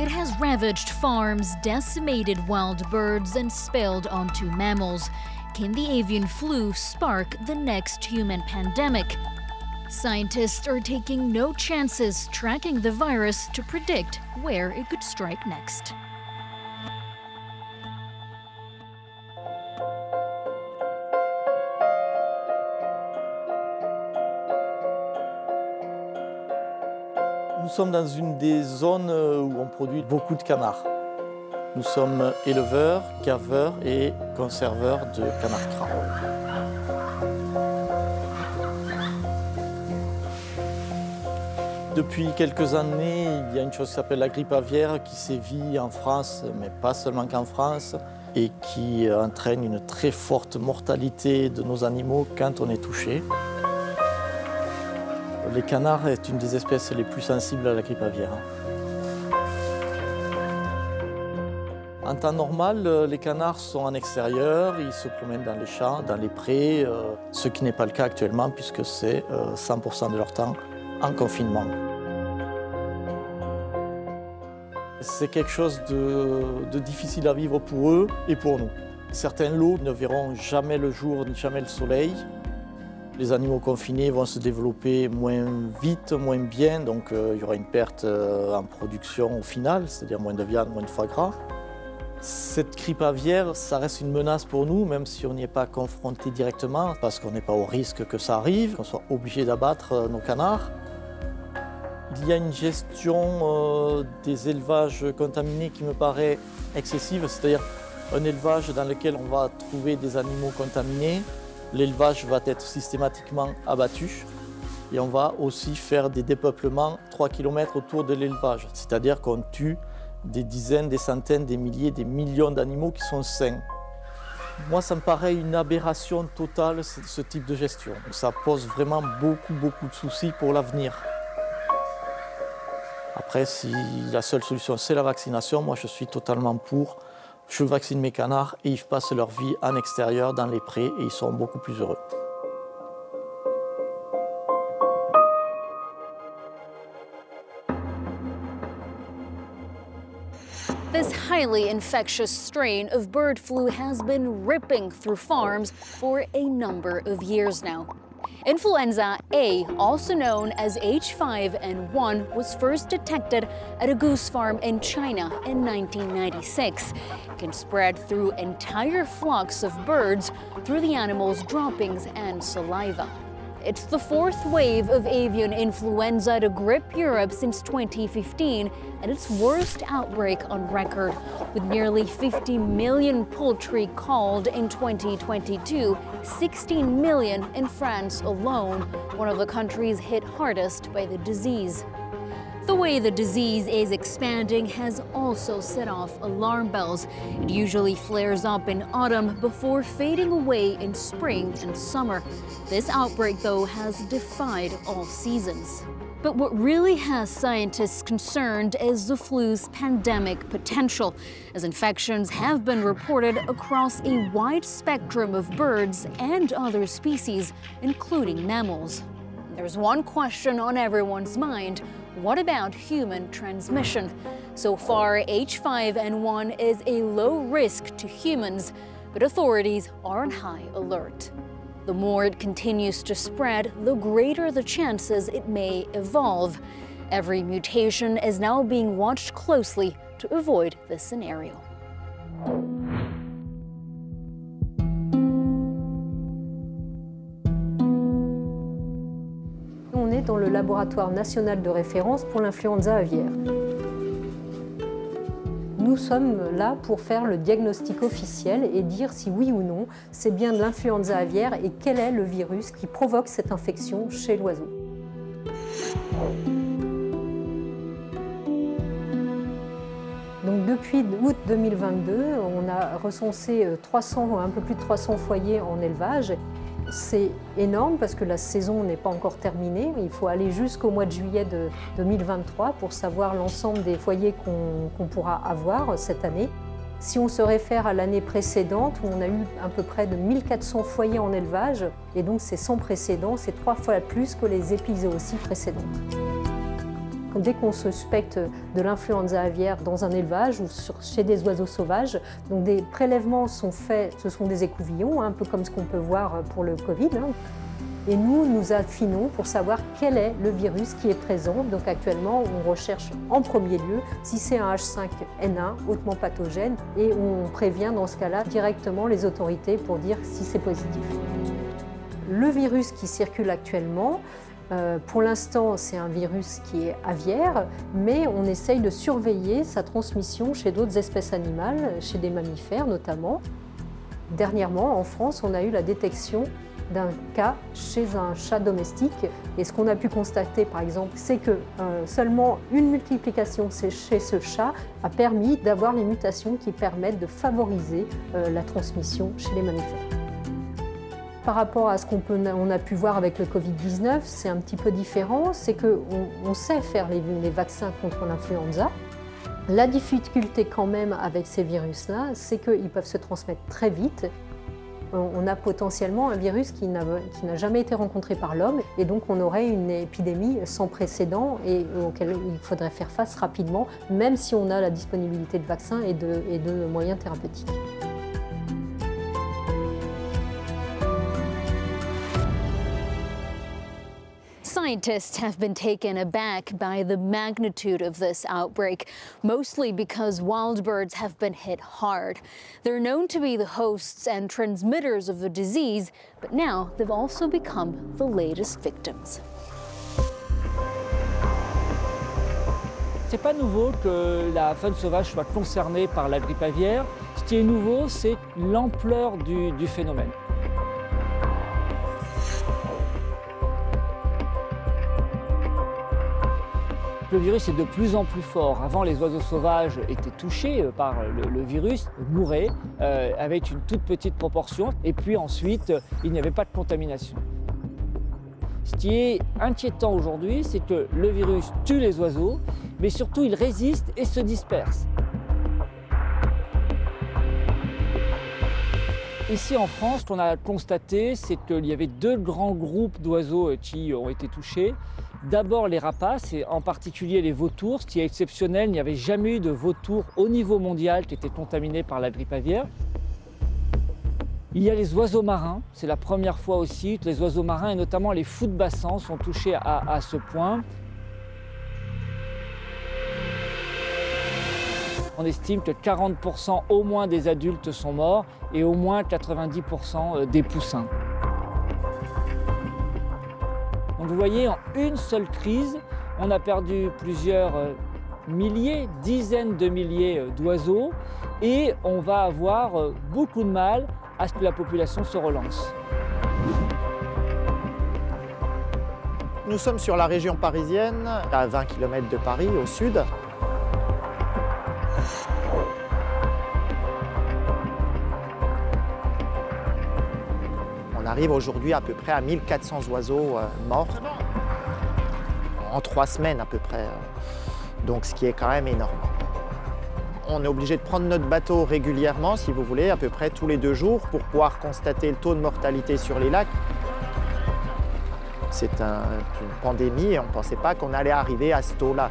It has ravaged farms, decimated wild birds, and spilled onto mammals. Can the avian flu spark the next human pandemic? Scientists are taking no chances tracking the virus to predict where it could strike next. Sommes dans une des zones où on produit beaucoup de canards. Nous sommes éleveurs, gaveurs et conserveurs de canards crans. Depuis quelques années, il y a une chose qui s'appelle la grippe aviaire qui sévit en France, mais pas seulement qu'en France, et qui entraîne une très forte mortalité de nos animaux quand on est touché. Les canards est une des espèces les plus sensibles à la grippe aviaire. En temps normal, les canards sont en extérieur, ils se promènent dans les champs, dans les prés, euh, ce qui n'est pas le cas actuellement puisque c'est 100% de leur temps en confinement. C'est quelque chose de, de, difficile à vivre pour eux et pour nous. Certains lots ne verront jamais le jour ni jamais le soleil. Les animaux confinés vont se développer moins vite, moins bien, donc euh, il y aura une perte euh, en production au final, c'est-à-dire moins de viande, moins de foie gras. Cette grippe aviaire, ça reste une menace pour nous, même si on n'y est pas confronté directement, parce qu'on n'est pas au risque que ça arrive, qu'on soit obligé d'abattre nos canards. Il y a une gestion euh, des élevages contaminés qui me paraît excessive, c'est-à-dire un élevage dans lequel on va trouver des animaux contaminés. L'élevage va être systématiquement abattu et on va aussi faire des dépeuplements 3 km autour de l'élevage, c'est-à-dire qu'on tue des dizaines, des centaines, des milliers, des millions d'animaux qui sont sains. Moi, ça me paraît une aberration totale, ce type de gestion. Ça pose vraiment beaucoup, beaucoup de soucis pour l'avenir. Après, si la seule solution, c'est la vaccination, moi, je suis totalement pour. Je vaccine mes canards et ils passent leur vie en extérieur, dans les prés, et ils sont beaucoup plus heureux. This highly infectious strain of bird flu has been ripping through farms for a number of years now. Influenza A, also known as H5N1, was first detected at a goose farm in China in 1996. It can spread through entire flocks of birds through the animal's droppings and saliva. It's the fourth wave of avian influenza to grip Europe since 2015 and its worst outbreak on record, with nearly 50 million poultry culled in 2022, 16 million in France alone, one of the countries hit hardest by the disease. The way the disease is expanding has also set off alarm bells. It usually flares up in autumn before fading away in spring and summer. This outbreak, though, has defied all seasons. But what really has scientists concerned is the flu's pandemic potential, as infections have been reported across a wide spectrum of birds and other species, including mammals. There's one question on everyone's mind what about human transmission? So far, H5N1 is a low risk to humans, but authorities are on high alert. The more it continues to spread, the greater the chances it may evolve. Every mutation is now being watched closely to avoid this scenario. Dans le laboratoire national de référence pour l'influenza aviaire. Nous sommes là pour faire le diagnostic officiel et dire si oui ou non c'est bien de l'influenza aviaire et quel est le virus qui provoque cette infection chez l'oiseau. Donc depuis août 2022, on a recensé 300, un peu plus de 300 foyers en élevage. C'est énorme parce que la saison n'est pas encore terminée. Il faut aller jusqu'au mois de juillet de 2023 pour savoir l'ensemble des foyers qu'on qu pourra avoir cette année. Si on se réfère à l'année précédente, où on a eu à peu près de 1400 foyers en élevage, et donc c'est sans précédent, c'est trois fois plus que les épizooties précédentes. Dès qu'on suspecte de l'influenza aviaire dans un élevage ou chez des oiseaux sauvages. Donc des prélèvements sont faits, ce sont des écouvillons, un peu comme ce qu'on peut voir pour le Covid. Hein. Et nous, nous affinons pour savoir quel est le virus qui est présent. Donc actuellement, on recherche en premier lieu si c'est un H5N1 hautement pathogène et on prévient dans ce cas-là directement les autorités pour dire si c'est positif. Le virus qui circule actuellement, euh, pour l'instant, c'est un virus qui est aviaire, mais on essaye de surveiller sa transmission chez d'autres espèces animales, chez des mammifères notamment. Dernièrement, en France, on a eu la détection d'un cas chez un chat domestique. Et ce qu'on a pu constater, par exemple, c'est que euh, seulement une multiplication chez ce chat a permis d'avoir les mutations qui permettent de favoriser euh, la transmission chez les mammifères. Par rapport à ce qu'on on a pu voir avec le Covid-19, c'est un petit peu différent. C'est qu'on on sait faire les, les vaccins contre l'influenza. La difficulté quand même avec ces virus-là, c'est qu'ils peuvent se transmettre très vite on a potentiellement un virus qui n'a jamais été rencontré par l'homme et donc on aurait une épidémie sans précédent et auquel il faudrait faire face rapidement, même si on a la disponibilité de vaccins et de moyens thérapeutiques. Scientists have been taken aback by the magnitude of this outbreak, mostly because wild birds have been hit hard. They're known to be the hosts and transmitters of the disease, but now they've also become the latest victims. C'est pas nouveau que la faune sauvage soit concernée par la grippe aviaire. Ce qui est nouveau, c'est l'ampleur du, du phénomène. Le virus est de plus en plus fort. Avant, les oiseaux sauvages étaient touchés euh, par le, virus, mouraient euh, avec une toute petite proportion, et puis ensuite, euh, il n'y avait pas de contamination. Ce qui est inquiétant aujourd'hui, c'est que le virus tue les oiseaux, mais surtout il résiste et se disperse. Ici en France, ce qu'on a constaté, c'est qu'il y avait deux grands groupes d'oiseaux qui ont été touchés. D'abord les rapaces, et en particulier les vautours. Ce qui est exceptionnel, il n'y avait jamais eu de vautours au niveau mondial qui étaient contaminés par la grippe aviaire. Il y a les oiseaux marins, c'est la première fois aussi que les oiseaux marins et notamment les fous de bassin sont touchés à, à ce point. On estime que 40% au moins des adultes sont morts et au moins 90% des poussins vous voyez, en une seule crise, on a perdu plusieurs euh, milliers, dizaines de milliers euh, d'oiseaux et on va avoir euh, beaucoup de mal à ce que la population se relance. Nous sommes sur la région parisienne, à 20 km de Paris, au sud. Arrive aujourd'hui à peu près à 1400 oiseaux euh, morts en trois semaines à peu près. Euh. Donc ce qui est quand même énorme. On est obligé de prendre notre bateau régulièrement, si vous voulez, à peu près tous les deux jours pour pouvoir constater le taux de mortalité sur les lacs. C'est une pandémie et on ne pensait pas qu'on allait arriver à ce taux-là.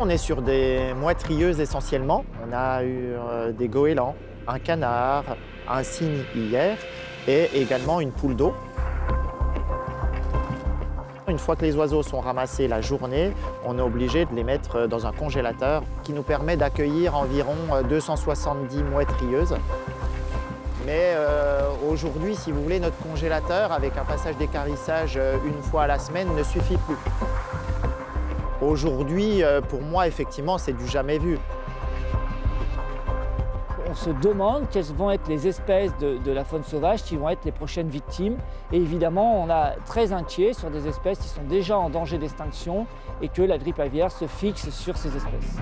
On est sur des moitrieuses essentiellement. On a eu euh, des goélands, un canard, un cygne hier et également une poule d'eau. Une fois que les oiseaux sont ramassés la journée, on est obligé de les mettre dans un congélateur qui nous permet d'accueillir environ 270 euh, mouettes rieuses. Mais euh, aujourd'hui, si vous voulez, notre congélateur, avec un passage d'écarissage euh, une fois à la semaine, ne suffit plus. Aujourd'hui, pour moi, effectivement, c'est du jamais vu on se demande quelles vont être les espèces de, la faune sauvage qui vont être les prochaines victimes. Et évidemment, on a très inquiet sur des espèces qui sont déjà en danger d'extinction et que la grippe aviaire se fixe sur ces espèces.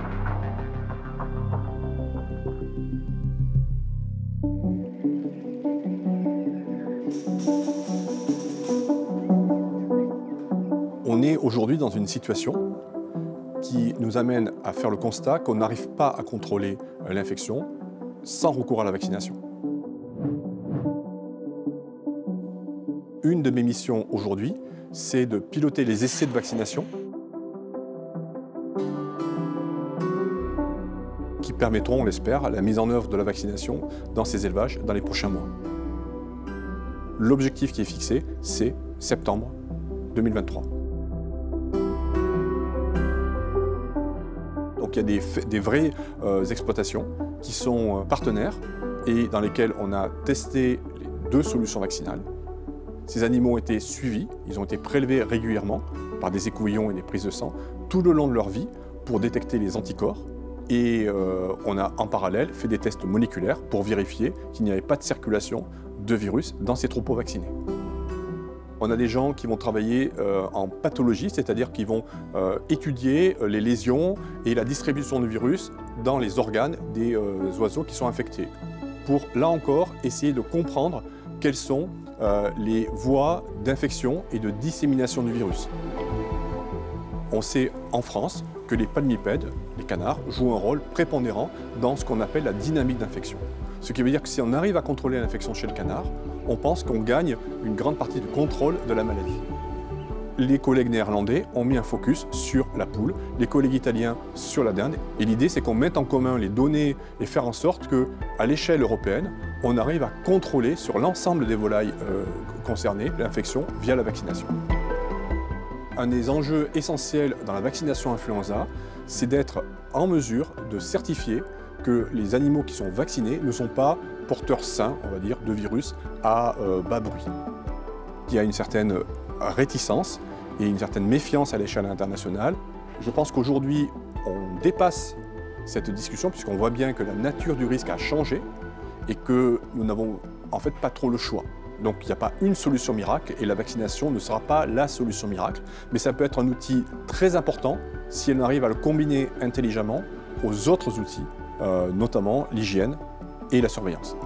On est aujourd'hui dans une situation qui nous amène à faire le constat qu'on n'arrive pas à contrôler euh, l'infection, sans recours à la vaccination. Une de mes missions aujourd'hui, c'est de piloter les essais de vaccination qui permettront, on l'espère, la mise en œuvre de la vaccination dans ces élevages dans les prochains mois. L'objectif qui est fixé, c'est septembre 2023. Donc il y a des, vraies euh, exploitations qui sont euh, partenaires et dans lesquelles on a testé les deux solutions vaccinales. Ces animaux ont été suivis, ils ont été prélevés régulièrement par des écouvillons et des prises de sang tout le long de leur vie pour détecter les anticorps. Et euh, on a en parallèle fait des tests moléculaires pour vérifier qu'il n'y avait pas de circulation de virus dans ces troupeaux vaccinés. On a des gens qui vont travailler euh, en pathologie, c'est-à-dire qui vont euh, étudier les lésions et la distribution du virus dans les organes des oiseaux qui sont infectés, pour là encore essayer de comprendre quelles sont les voies d'infection et de dissémination du virus. On sait en France que les palmipèdes, les canards, jouent un rôle prépondérant dans ce qu'on appelle la dynamique d'infection. Ce qui veut dire que si on arrive à contrôler l'infection chez le canard, on pense qu'on gagne une grande partie du contrôle de la maladie. Les collègues néerlandais ont mis un focus sur la poule, les collègues italiens sur la dinde, et l'idée c'est qu'on mette en commun les données et faire en sorte que, à l'échelle européenne, on arrive à contrôler sur l'ensemble des volailles euh, concernées l'infection via la vaccination un des enjeux essentiels dans la vaccination influenza, c'est d'être en mesure de certifier que les animaux qui sont vaccinés ne sont pas porteurs sains, on va dire, de virus à euh, bas bruit. Il y a une certaine réticence et une certaine méfiance à l'échelle internationale. Je pense qu'aujourd'hui, on dépasse cette discussion puisqu'on voit bien que la nature du risque a changé et que nous n'avons en fait pas trop le choix. Donc il n'y a pas une solution miracle et la vaccination ne sera pas la solution miracle, mais ça peut être un outil très important si on arrive à le combiner intelligemment aux autres outils, euh, notamment l'hygiène et la surveillance.